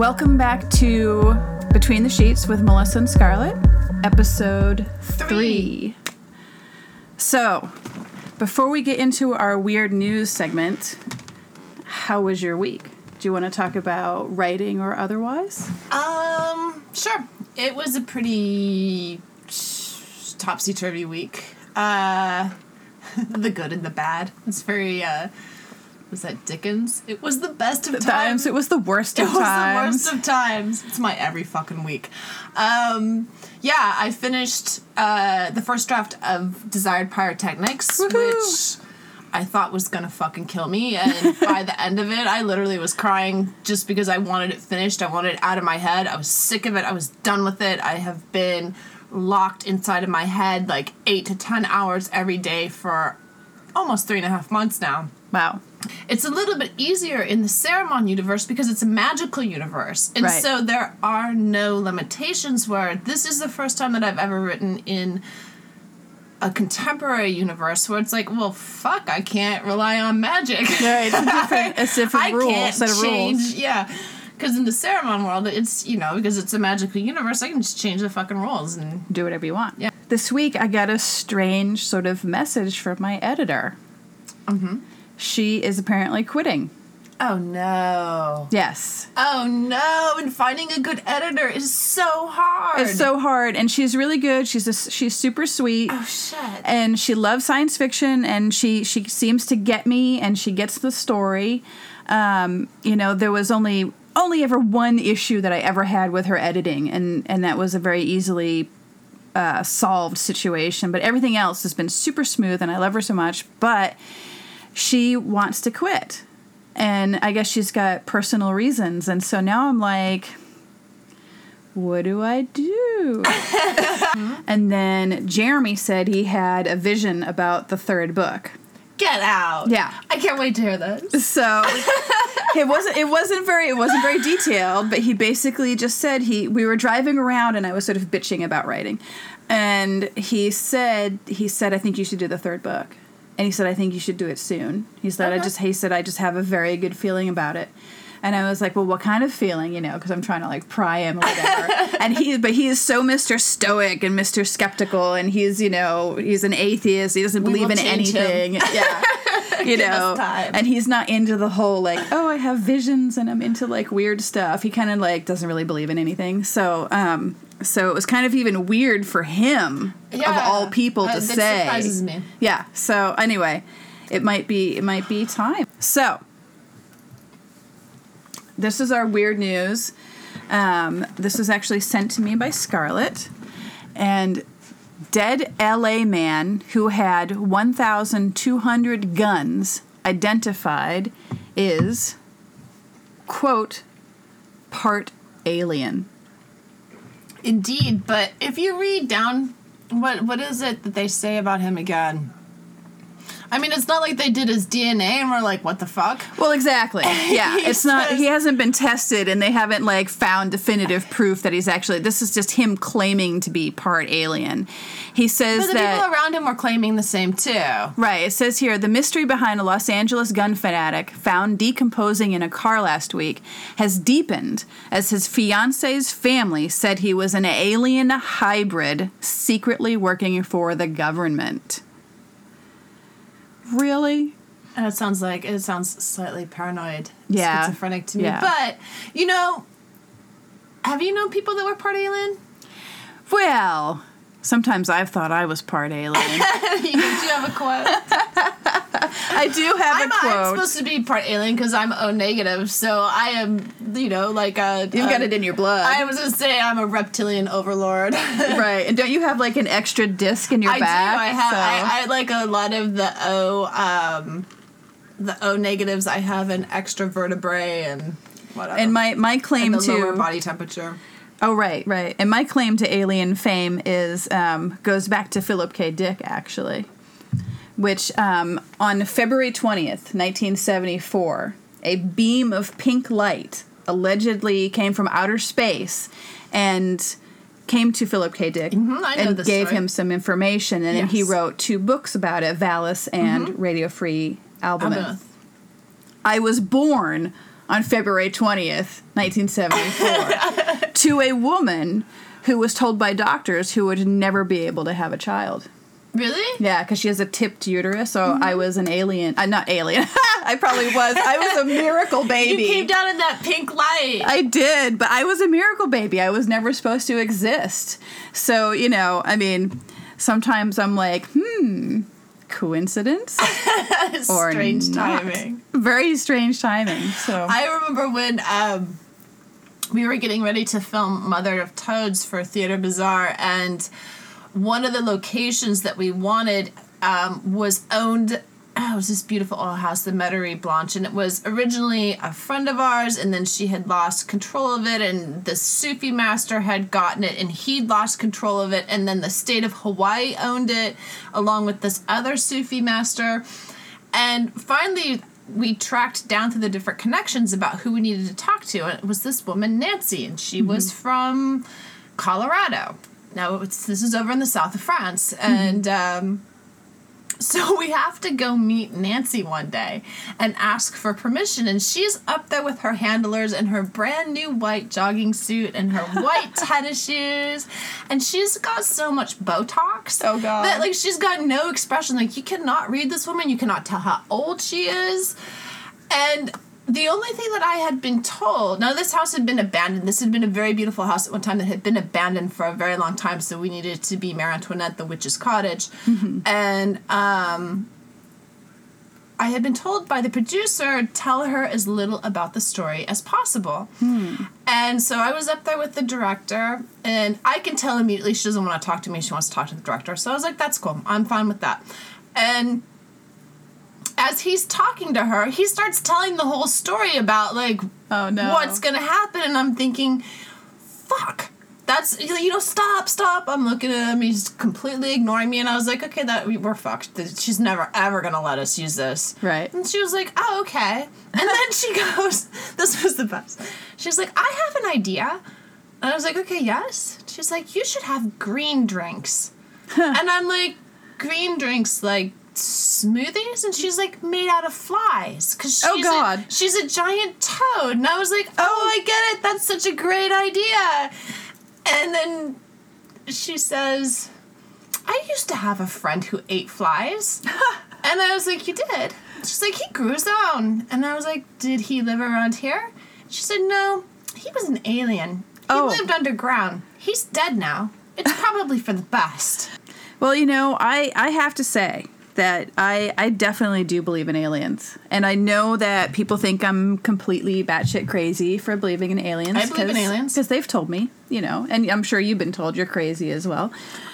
Welcome back to Between the Sheets with Melissa and Scarlett, episode three. So, before we get into our weird news segment, how was your week? Do you want to talk about writing or otherwise? Um, sure. It was a pretty topsy turvy week. Uh, the good and the bad. It's very. Uh, was that Dickens? It was the best of times. Times it was the worst of It of was the times. worst of times. It's my every fucking week. Um, yeah, I finished uh, the first draft of Desired Pyrotechnics, Woohoo. which I thought was gonna fucking kill me. And by the end of it, I literally was crying just because I wanted it finished. I wanted it out of my head. I was sick of it. I was done with it. I have been locked inside of my head like eight to ten hours every day for almost three and a half months now. wow. It's a little bit easier in the Ceramon universe because it's a magical universe. And Right. so there are no limitations where this is the first time that I've ever written in a contemporary universe where it's like, well, fuck, I can't rely on magic. Yeah, it's a different, it's different I rule, can't set of change, rules. yeah. Because in the Ceramon world, it's, you know, because it's a magical universe, I can just change the fucking rules and Do whatever you want. Yeah. This week, I got a strange sort of message from my editor. Mm-hmm. She is apparently quitting. Oh no. Yes. Oh no, and finding a good editor is so hard. It's so hard, and she's really good. She's a, she's super sweet, Oh shit. and she loves science fiction, and she she seems to get me, and she gets the story. Um, you know, there was only only ever one issue that I ever had with her editing, and and that was a very easily uh, solved situation. But everything else has been super smooth, and I love her so much. But she wants to quit, and I guess she's got personal reasons, and so now I'm like what do I do? and then Jeremy said he had a vision about the third book. Get out. Yeah. I can't wait to hear this. So it wasn't it wasn't very it wasn't very detailed, but he basically just said he we were driving around and I was sort of bitching about writing. And he said he said I think you should do the third book. And he said I think you should do it soon. He said I just he said I just have a very good feeling about it. And I was like, well, what kind of feeling, you know, because I'm trying to like pry him or whatever. and he, but he is so Mr. Stoic and Mr. Skeptical, and he's, you know, he's an atheist. He doesn't We believe in change him. anything. Yeah, you know, and he's not into the whole like, oh, I have visions and I'm into like weird stuff. He kind of like doesn't really believe in anything. So, um, so it was kind of even weird for him of all people Uh, to say. surprises me. Yeah. So anyway, it might be it might be time. So this is our weird news. Um, this was actually sent to me by Scarlett, and dead LA man who had 1,200 guns identified is quote part alien. Indeed, but if you read down, what what is it that they say about him again? I mean, it's not like they did his DNA and we're like, what the fuck? Well, exactly. Yeah, it's not. He hasn't been tested, and they haven't like found definitive proof that he's actually. This is just him claiming to be part alien. He says But the that. people around him were claiming the same too. Right. It says here the mystery behind a Los Angeles gun fanatic found decomposing in a car last week has deepened as his fiance's family said he was an alien hybrid secretly working for the government. Really? And it sounds like it sounds slightly paranoid, Yeah. schizophrenic to me. Yeah. But you know, have you known people that were part alien? Well, sometimes I've thought I was part alien. you, do you have a quote? I do have I'm, I'm supposed to be part alien because I'm O negative, so I am, you know, like a. You've got it in your blood. I was gonna say I'm a reptilian overlord. right. And don't you have like an extra disc in your I back? do. I have. So- I, I like a lot of the O, um, the O negatives. I have an extra vertebrae and whatever. and my, my claim and the to lower body temperature. Oh right, right. And my claim to alien fame is um, goes back to Philip K. Dick actually, which um, on February twentieth, nineteen seventy four, a beam of pink light allegedly came from outer space and came to Philip K. Dick Mhm, and gave story. him some information, and then he Mm-hmm. wrote two books about it: Valis and Radio Free. Albemuth. I was born on February 20th, 1974, to a woman who was told by doctors who would never be able to have a child. Really? Yeah, because she has a tipped uterus, so Mm-hmm. I was an alien. Uh, not alien. I probably was. I was a miracle baby. You came down in that pink light. I did, but I was a miracle baby. I was never supposed to exist. So, you know, I mean, sometimes I'm like, hmm, coincidence? or Strange not. timing. Very strange timing. So, I remember when um, we were getting ready to film Mother of Toads for Theatre Bizarre, and one of the locations that we wanted um, was owned. Oh, it was this beautiful old house, the Metairie Blanche, and it was originally a friend of ours, and then she had lost control of it, and the Sufi master had gotten it, and he'd lost control of it, and then the state of Hawaii owned it, along with this other Sufi master. And finally, we tracked down through the different connections about who we needed to talk to, and it was this woman, Nancy, and she was from Colorado. Now, it's, this is over in the south of France, and um, so we have to go meet Nancy one day and ask for permission. And she's up there with her handlers in her brand new white jogging suit and her white tennis shoes. And she's got so much Botox. Oh, God. That, like, she's got no expression. Like, you cannot read this woman. You cannot tell how old she is. And the only thing that I had been told now, this house had been abandoned. This had been a very beautiful house at one time that had been abandoned for a very long time. So we needed it to be Mary Antoinette, the witch's cottage. And um, I had been told by the producer, tell her as little about the story as possible. And so I was up there with the director, and I can tell immediately she doesn't want to talk to me. She wants to talk to the director. So I was like, that's cool. I'm fine with that. And as he's talking to her, he starts telling the whole story about like Oh, no. what's gonna happen, and I'm thinking, fuck. That's you know, stop, stop. I'm looking at him. He's completely ignoring me, and I was like, okay, that we're fucked. She's never ever gonna let us use this. Right. And she was like, oh, okay. And then she goes, this was the best. She's like, I have an idea. And I was like, okay, yes. She's like, you should have green drinks. and I'm like, green drinks like smoothies? And she's like, made out of flies. Cause oh, she's Oh, God. A, she's a giant toad. And I was like, oh, oh, I get it. That's such a great idea. And then she says, I used to have a friend who ate flies. and I was like, You did? She's like, He grew his own. And I was like, Did he live around here? She said, No, he was an alien. He Oh. lived underground. He's dead now. It's probably for the best. Well, you know, I, I have to say that I, I definitely do believe in aliens. And I know that people think I'm completely batshit crazy for believing in aliens. I believe in aliens. Because they've told me, you know, and I'm sure you've been told you're crazy as well.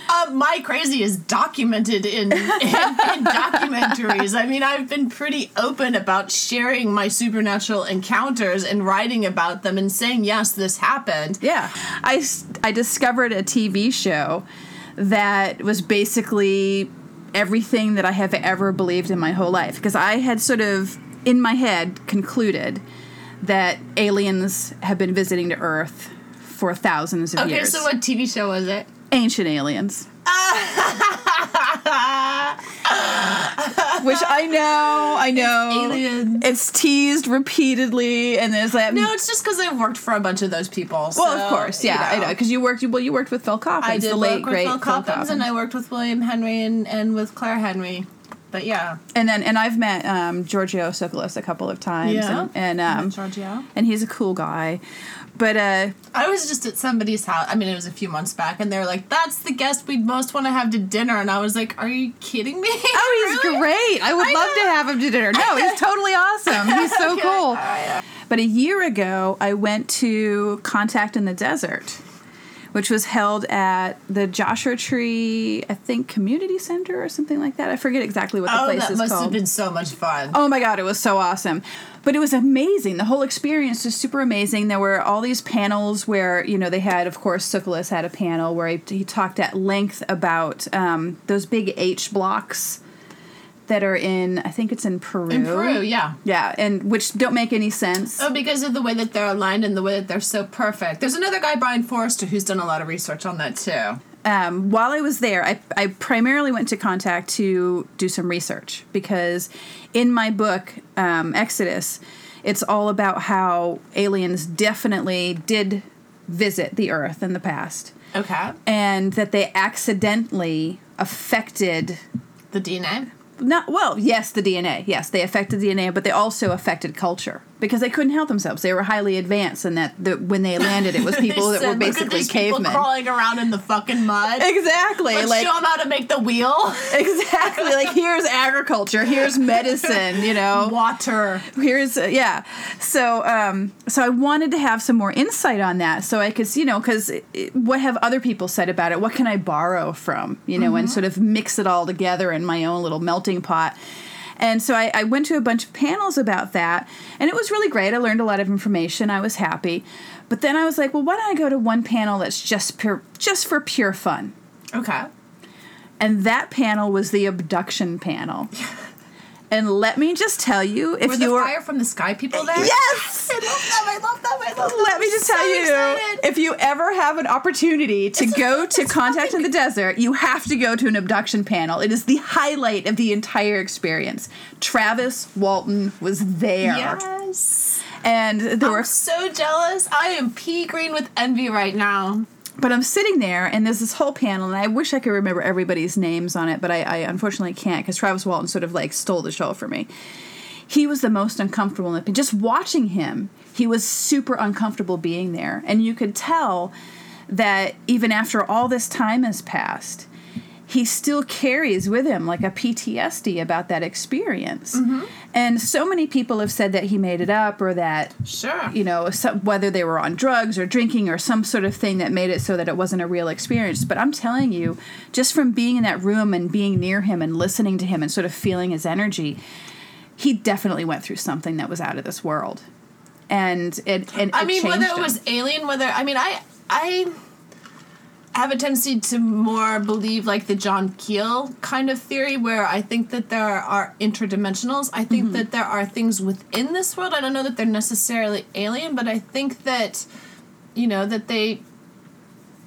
Uh, my crazy is documented in, in, in documentaries. I mean, I've been pretty open about sharing my supernatural encounters and writing about them and saying, yes, this happened. Yeah. I I discovered a TV show that was basically everything that I have ever believed in my whole life. Because I had sort of, in my head, concluded that aliens have been visiting to Earth for thousands of Okay, years. Okay, so what TV show was it? Ancient aliens. Which I know, I know. aliens. It's teased repeatedly, and there's that. No, it's just because I worked for a bunch of those people. well, of course, yeah, you I know because you worked. Well, you worked with Phil Coppens, I did the late work with great Phil Coppens, and I worked with William Henry and, and with Claire Henry. But yeah, and then and I've met um, Giorgio Tsoukalos a couple of times, Yeah. and, and um, Giorgio. and he's a cool guy, but uh, I was just at somebody's house. I mean, it was a few months back, and they were like, "That's the guest we'd most want to have to dinner." And I was like, "Are you kidding me?" oh, he's Really? great. I would I love know. to have him to dinner. No, he's totally awesome. He's so Okay. cool. Right. But a year ago, I went to Contact in the Desert, which was held at the Joshua Tree, I think, Community Center or something like that. I forget exactly what the Oh, place that is must called. have been so much fun. Oh my god, it was so awesome. But it was amazing. The whole experience was super amazing. There were all these panels where, you know, they had, of course, Tsoukalos had a panel where he, he talked at length about um, those big H blocks that are in, I think it's in Peru. In Peru, yeah. Yeah, and which don't make any sense. Oh, because of the way that they're aligned and the way that they're so perfect. There's another guy, Brien Foerster, who's done a lot of research on that too. um, while I was there, I, I primarily went to Contact to do some research because in my book, um, Exodus, it's all about how aliens definitely did visit the Earth in the past, Okay. and that they accidentally affected The DNA. Not well yes the dna yes they affected dna but they also affected culture because they couldn't help themselves. They were highly advanced and that the, when they landed it was people that were said, "Look at basically cavemen. crawling around in the fucking mud. exactly Let's like show them how to make the wheel. exactly like here's agriculture here's medicine you know? Water. here's uh, yeah. So um so i wanted to have some more insight on that so i could you know because what have other people said about it? What can i borrow from you know and sort of mix it all together in my own little melting pot and so I, I went to a bunch of panels about that and it was really great. I learned a lot of information. I was happy. But then i was like well why don't i go to one panel that's just pure just for pure fun? Okay. and that panel was the abduction panel and let me just tell you if Were you the were fire from the sky people there? yes I love them. I love them. I love them. let me just so tell you excited. if you ever have an opportunity to It's a- go to it's contact in the desert you have to go to an abduction panel it is the highlight of the entire experience travis walton was there Yes. and there were I'm so jealous. I am pea green with envy right now. But I'm sitting there, and there's this whole panel, and I wish I could remember everybody's names on it, but I, I unfortunately can't because Travis Walton sort of like stole the show for me. He was the most uncomfortable, the, just watching him. He was super uncomfortable being there, and you could tell that even after all this time has passed, he still carries with him like a PTSD about that experience. Mm-hmm. And so many people have said that he made it up or that Sure. you know, some, whether they were on drugs or drinking or some sort of thing that made it so that it wasn't a real experience. But I'm telling you, just from being in that room and being near him and listening to him and sort of feeling his energy, he definitely went through something that was out of this world. And it, and I mean, whether it him. was alien, whether I mean, I I have a tendency to more believe like the John Keel kind of theory, where I think that there are interdimensionals. I think mm-hmm. that there are things within this world. I don't know that they're necessarily alien, but I think that you know that they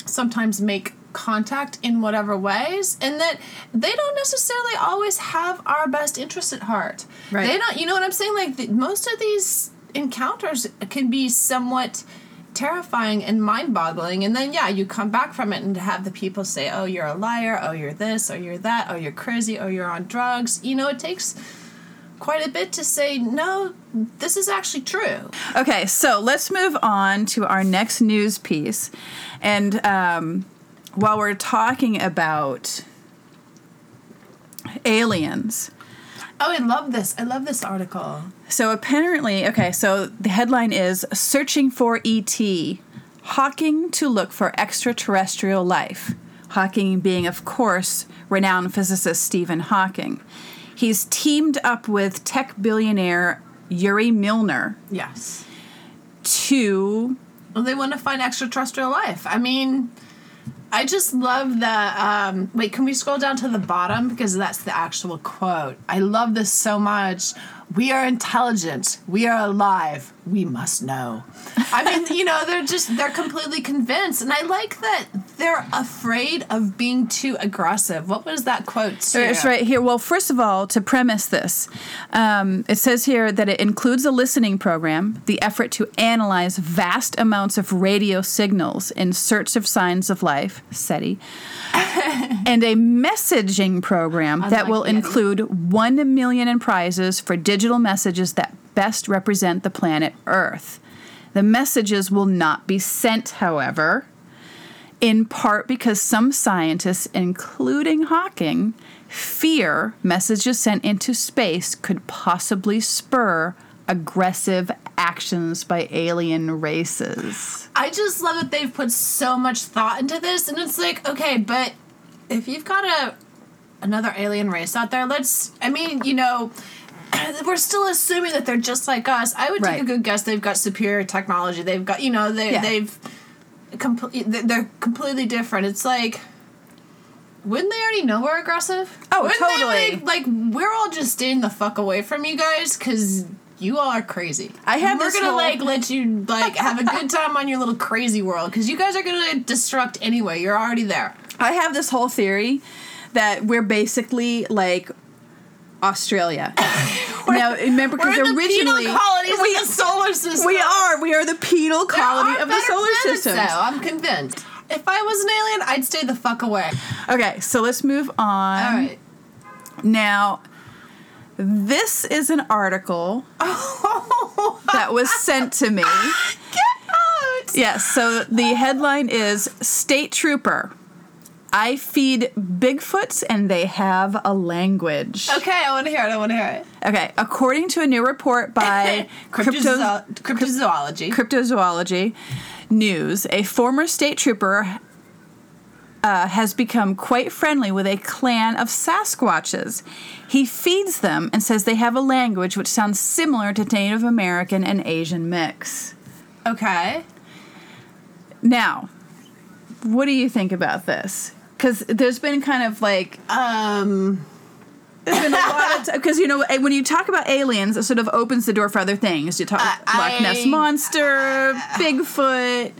sometimes make contact in whatever ways and that they don't necessarily always have our best interest at heart Right. they don't you know what i'm saying like the, most of these encounters can be somewhat terrifying and mind-boggling. And then yeah you come back from it and have the people say oh you're a liar oh you're this oh you're that oh you're crazy oh you're on drugs. You know it takes quite a bit to say no this is actually true. Okay, so let's move on to our next news piece. And um, while we're talking about aliens, oh i love this. I love this article So apparently, okay, so the headline is Searching for ET Hawking to Look for Extraterrestrial Life. Hawking being, of course, renowned physicist Stephen Hawking. He's teamed up with tech billionaire Yuri Milner yes to. Well, they want to find extraterrestrial life. I mean, I just love the. Um, wait, can we scroll down to the bottom because that's the actual quote. I love this so much. We are intelligent. We are alive. We must know. I mean, you know, they're just they're completely convinced, and I like that they're afraid of being too aggressive. What was that quote? Too? It's right here. Well, first of all, to premise this, um, it says here that it includes a listening program, the effort to analyze vast amounts of radio signals in search of signs of life, SETI, and a messaging program that will Yeti. include 1 million in prizes for digital messages that best represent the planet Earth. The messages will not be sent, however, in part because some scientists, including Hawking, fear messages sent into space could possibly spur aggressive actions by alien races. I just love that they've put so much thought into this, and it's like, okay, but if you've got a another alien race out there, let's. I mean, you know, we're still assuming that they're just like us. I would Right. take a good guess they've got superior technology. They've got, you know, they Yeah. they've complete. They're completely different. It's like. Wouldn't they already know we're aggressive? Oh, Wouldn't they, totally. like, like we're all just staying the fuck away from you guys because you all are crazy. I have We're gonna whole- like let you like have a good time on your little crazy world because you guys are gonna destruct anyway. You're already there. I have this whole theory that we're basically like Australia. now, remember, because we're the penal originally colonies we the solar system. We are. We are the penal colony of the solar system. though, I'm convinced. If I was an alien, I'd stay the fuck away. Okay, so let's move on. All right. Now, this is an article that was sent to me. Get out! Yes, so the headline is State Trooper. I feed Bigfoots and they have a language. Okay, I want to hear it. I want to hear it. Okay, according to a new report by Cryptozo- cryptozoology. Cryptozoology News, a former state trooper uh, has become quite friendly with a clan of Sasquatches. He feeds them and says they have a language which sounds similar to Native American and Asian mix. okay. Now, what do you think about this? Because there's been kind of like Um. there's been a lot of because you know when you talk about aliens, it sort of opens the door for other things. You talk Uh, Loch Ness monster, Bigfoot.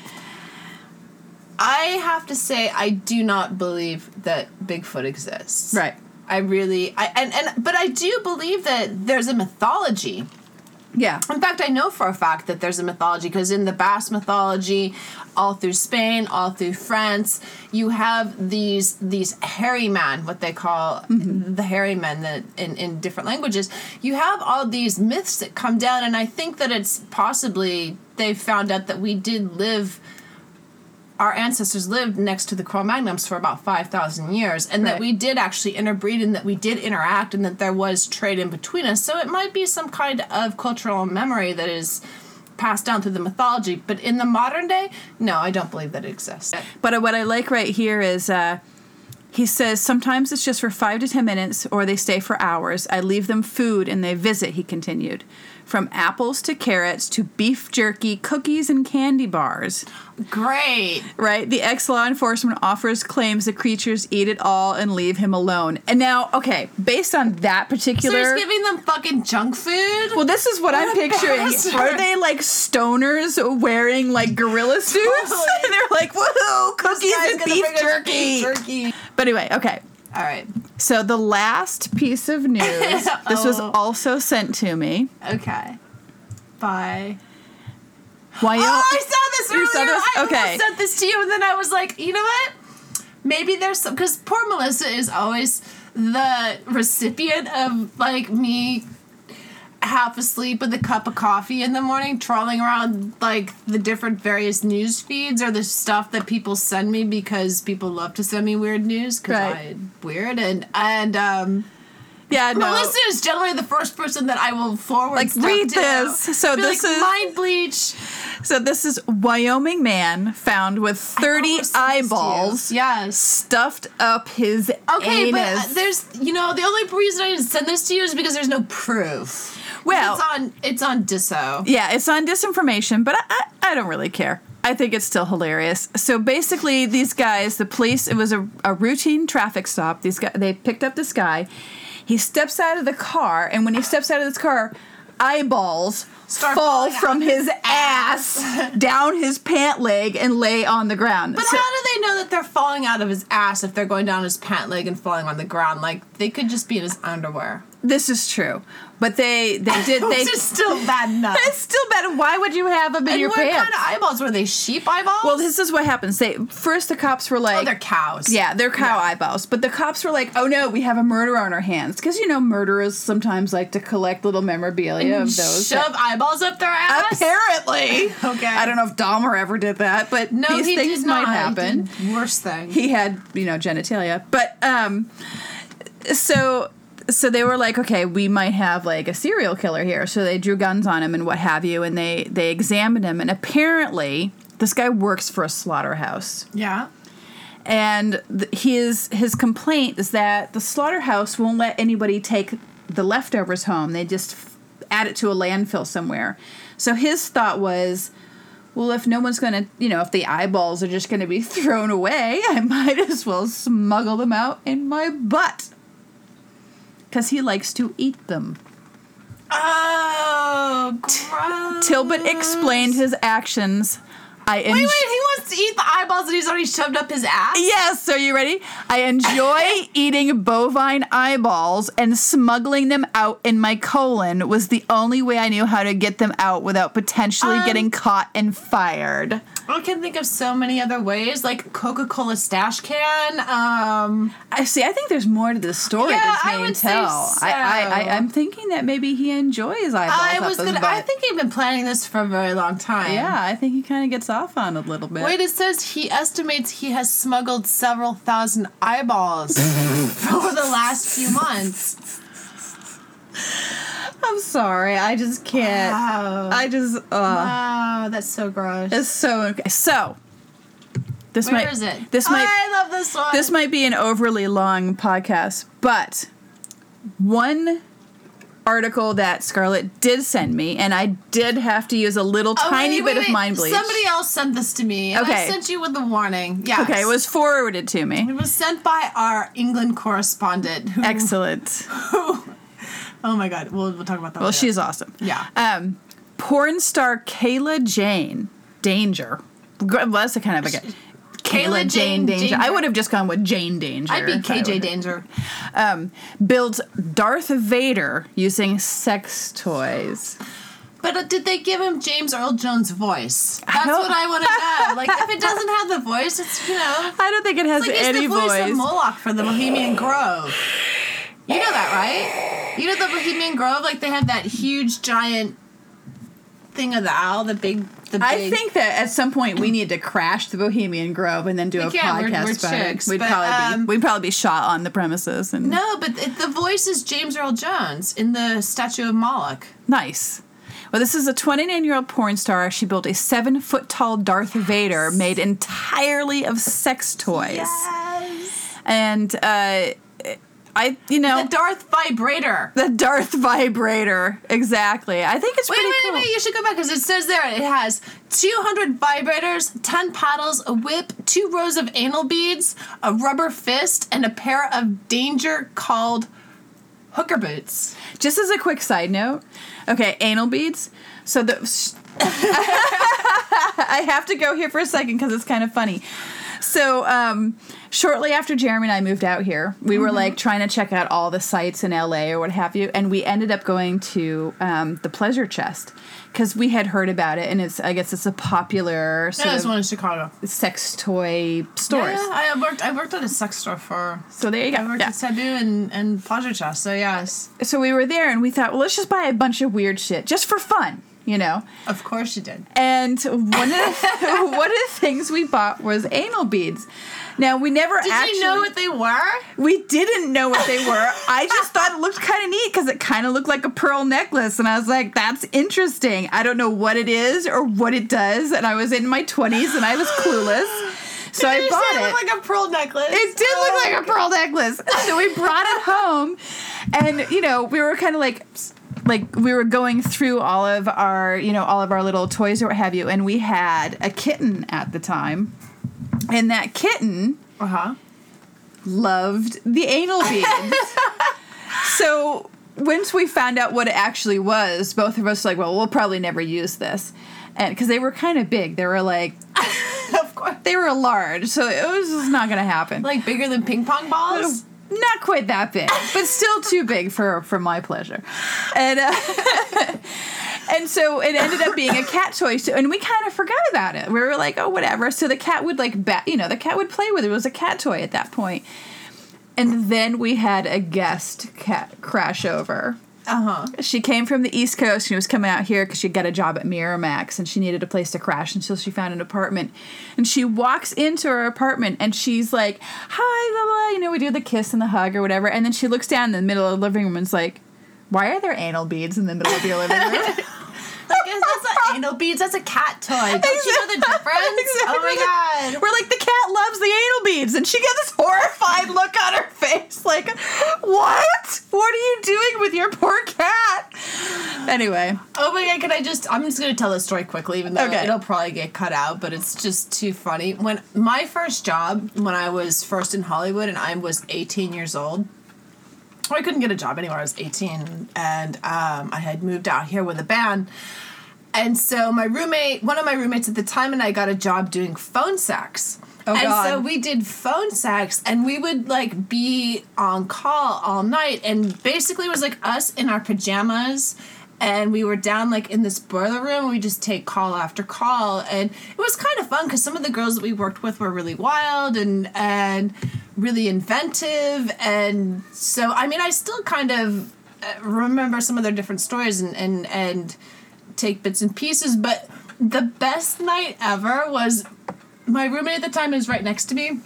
I have to say, I do not believe that Bigfoot exists. Right. I really, I and and but I do believe that there's a mythology. Yeah. In fact, I know for a fact that there's a mythology because in the Basque mythology, all through Spain, all through France, you have these these hairy men, what they call mm-hmm. the hairy men that in, in different languages. You have all these myths that come down, and I think that it's possibly they found out that we did live our ancestors lived next to the Cro-Magnons for about 5,000 years, and that we did actually interbreed and that we did interact and that there was trade in between us. So it might be some kind of cultural memory that is passed down through the mythology. But in the modern day, no, I don't believe that it exists. But what I like right here is uh, he says sometimes it's just for five to ten minutes or they stay for hours. I leave them food and they visit, he continued. From apples to carrots to beef jerky, cookies, and candy bars. Great. Right? The ex law enforcement offers claims the creatures eat it all and leave him alone. And now, okay, based on that particular. So he's giving them fucking junk food? well, this is what, I'm picturing. bastard. Are they like stoners wearing like gorilla suits? Totally. and they're like, woohoo, cookies and beef jerky. beef jerky. But anyway, okay. All right. So the last piece of news, oh. this was Oh. also sent to me. Okay. Bye. Why? Oh, I saw this earlier. saw this? I Okay. sent this to you, and then I was like, you know what? Maybe there's some because poor Melissa is always the recipient of like me half asleep with a cup of coffee in the morning, trawling around like the different various news feeds or the stuff that people send me because people love to send me weird news because Right. I'm weird and and um. yeah, no. Melissa is generally the first person that I will forward Like, read this. So Be this like, is- mind bleach. So this is Wyoming man found with 30 almost sent this to you. eyeballs Yes. stuffed up his Okay, anus. but uh, there's you know the only reason I didn't send this to you is because there's no proof. Well, it's on it's on Disso. yeah, it's on disinformation, but I, I, I don't really care. I think it's still hilarious. So basically, these guys, the police, it was a, a routine traffic stop. These guys, they picked up this guy. He steps out of the car, and when he steps out of this car, eyeballs Start fall from his ass down his pant leg and lay on the ground. But So- how do they know that they're falling out of his ass if they're going down his pant leg and falling on the ground? Like they could just be in his underwear. this is true, but they they did they. Is still bad enough. it's still better. Why would you have them in and your what pants? kind of eyeballs were they? Sheep eyeballs? well, this is what happens. They first the cops were like, oh, they're cows. Yeah, they're cow Yeah. eyeballs. But the cops were like, "Oh no, we have a murder on our hands." Because you know, murderers sometimes like to collect little memorabilia of those. Shove eyeballs up their ass. Apparently, Okay. I don't know if Dahmer ever did that, but No, these he things might happen. Worst thing. He had, you know, genitalia. But um, so so they were like, okay, we might have like a serial killer here. So they drew guns on him and what have you, and they they examined him, and apparently this guy works for a slaughterhouse. yeah. and th- his his complaint is that the slaughterhouse won't let anybody take the leftovers home. They just f- add it to a landfill somewhere. So his thought was, well, if no one's gonna, you know, if the eyeballs are just gonna be thrown away, I might as well smuggle them out in my butt. Because he likes to eat them. Oh, gross. Tilbert explained his actions. I Wait, wait, he wants to eat the eyeballs that he's already shoved up his ass. Yes, so you ready? I enjoy eating bovine eyeballs and smuggling them out in my colon was the only way I knew how to get them out without potentially Um, getting caught and fired. I can think of so many other ways, like Coca Cola stash can. Um, I see. I think there's more to this story Yeah, than I would and say tell. I, I, I, so. I'm thinking that maybe he enjoys eyeballs. I was gonna. I think he'd been planning this for a very long time. Yeah, I think he kind of gets off on a little bit. Wait, it says he estimates he has smuggled several thousand eyeballs for the last few months. I'm sorry. I just can't. Wow. I just. Uh, wow, that's so gross. it's so okay. So. This Where might is it? this might I love this one. this might be an overly long podcast, but one article that Scarlett did send me, and I did have to use a little Oh, tiny wait, bit wait, of mind bleach. Somebody else sent this to me. Okay. I sent you with a warning. Yes. okay, it was forwarded to me. It was sent by our England correspondent. Who, Excellent. Oh my god. We'll, we'll talk about that. Well, later. she's awesome. Yeah. Um, porn star Kayla Jane Danger. Well, that's a kind of a Kayla Jane Jane Danger. I would have just gone with Jane Danger. I'd be KJ Danger. Um, builds Darth Vader using sex toys. But uh, did they give him James Earl Jones' voice? That's don't- what I want to know. Like, if it doesn't have the voice, it's you know, I don't think it has like it's the voice, voice. of Moloch from the Bohemian Grove. You know that, right? You know the Bohemian Grove, like they have that huge giant thing of the owl, the big, the big. I think that at some point we need to crash the Bohemian Grove and then do a We can, we're- podcast we're about chicks, it. We'd but, probably um, be we'd probably be shot on the premises and No, but it, the voice is James Earl Jones in the statue of Moloch. nice. Well, this is a 29 year old porn star. She built a seven foot tall Darth Vader made entirely of sex toys. Yes. And uh, I, you know, The Darth vibrator. the Darth vibrator. Exactly. I think it's Wait, pretty wait, cool. wait! You should go back because it says there it has 200 vibrators, 10 paddles, a whip, two rows of anal beads, a rubber fist, and a pair of danger called hooker boots. Just as a quick side note, okay, anal beads. So the I have to go here for a second because it's kind of funny. So um, shortly after Jeremy and I moved out here, we were like trying to check out all the sites in LA or what have you, and we ended up going to um, the Pleasure Chest because we had heard about it, and it's I guess it's a popular sort Yeah, there's one in Chicago. sex toy stores. Yeah, I worked. I worked at a sex store for. So there you go. I worked Yeah. at Taboo and and Pleasure Chest. So yes, So we were there, and we thought, well, let's just buy a bunch of weird shit just for fun, you know. of course you did. And one of the, one of the things we bought was anal beads. Now we never Did actually you know what they were? we didn't know what they were. I just thought it looked kind of neat because it kind of looked like a pearl necklace, and I was like, "That's interesting." I don't know what it is or what it does, and I was in my twenties and I was clueless, so I bought it. it looked like a pearl necklace. It did Oh look like a oh pearl necklace. So we brought it home, and you know we were kind of like, like we were going through all of our, you know, all of our little toys or what have you, and we had a kitten at the time, and that kitten Uh huh. loved the anal beads. so once we found out what it actually was, both of us were like, well, we'll probably never use this, and because they were kind of big, they were like of course. they were large, so it was just not gonna happen. Like bigger than ping pong balls. Not quite that big, but still too big for for my pleasure. And uh, and so it ended up being a cat toy, so, and we kind of forgot about it. We were like, oh, whatever. So the cat would like, ba- you know, the cat would play with it. It was a cat toy at that point. And then we had a guest cat crash over. Uh huh. She came from the East Coast. She was coming out here because she got a job at Miramax and she needed a place to crash until she found an apartment. And she walks into her apartment and she's like, Hi, blah, blah. You know, we do the kiss and the hug or whatever. And then she looks down in the middle of the living room and is like, Why are there anal beads in the middle of your living room? Like, that's not anal beads. That's a cat toy. Don't you know the difference? Oh my god. We're like, the cat loves the anal beads, and she got this horrified look on her face, like, what? What are you doing with your poor cat? Anyway, Oh my god, can I just I'm just gonna tell this story quickly, even though Okay. it'll probably get cut out, but it's just too funny. When my first job, when I was first in Hollywood and I was 18 years old, I couldn't get a job anywhere. I was 18, and um, I had moved out here with a band. and so my roommate, one of my roommates at the time, and I got a job doing phone sex. Oh, and God. so we did phone sex, and we would like be on call all night, and basically it was like us in our pajamas. And we were down like in this boiler room. We just take call after call, and it was kind of fun because some of the girls that we worked with were really wild and and really inventive. And so, I mean, I still kind of uh, remember some of their different stories and and and take bits and pieces. But the best night ever was my roommate at the time is right next to me.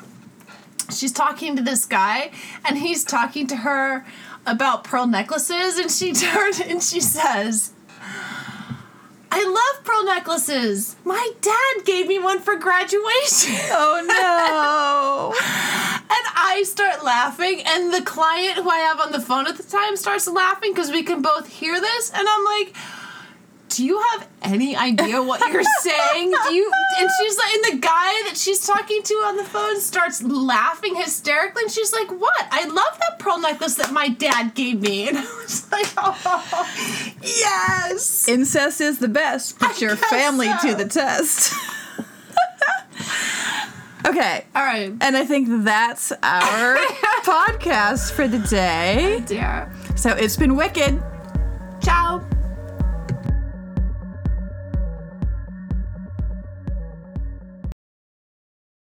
She's talking to this guy, and he's talking to her about pearl necklaces, and she turned and she says. I love pearl necklaces. My dad gave me one for graduation. Oh no. And I start laughing, and the client who I have on the phone at the time starts laughing because we can both hear this. And I'm like, Do you have any idea what you're saying? Do you? And she's like, and the guy that she's talking to on the phone starts laughing hysterically. And she's like, What? I love that pearl necklace that my dad gave me. And I was like, Oh, yes. Incest is the best. Put your family so. to the test. okay. All right. And I think that's our podcast for the day. Oh, dear. So it's been wicked. Ciao.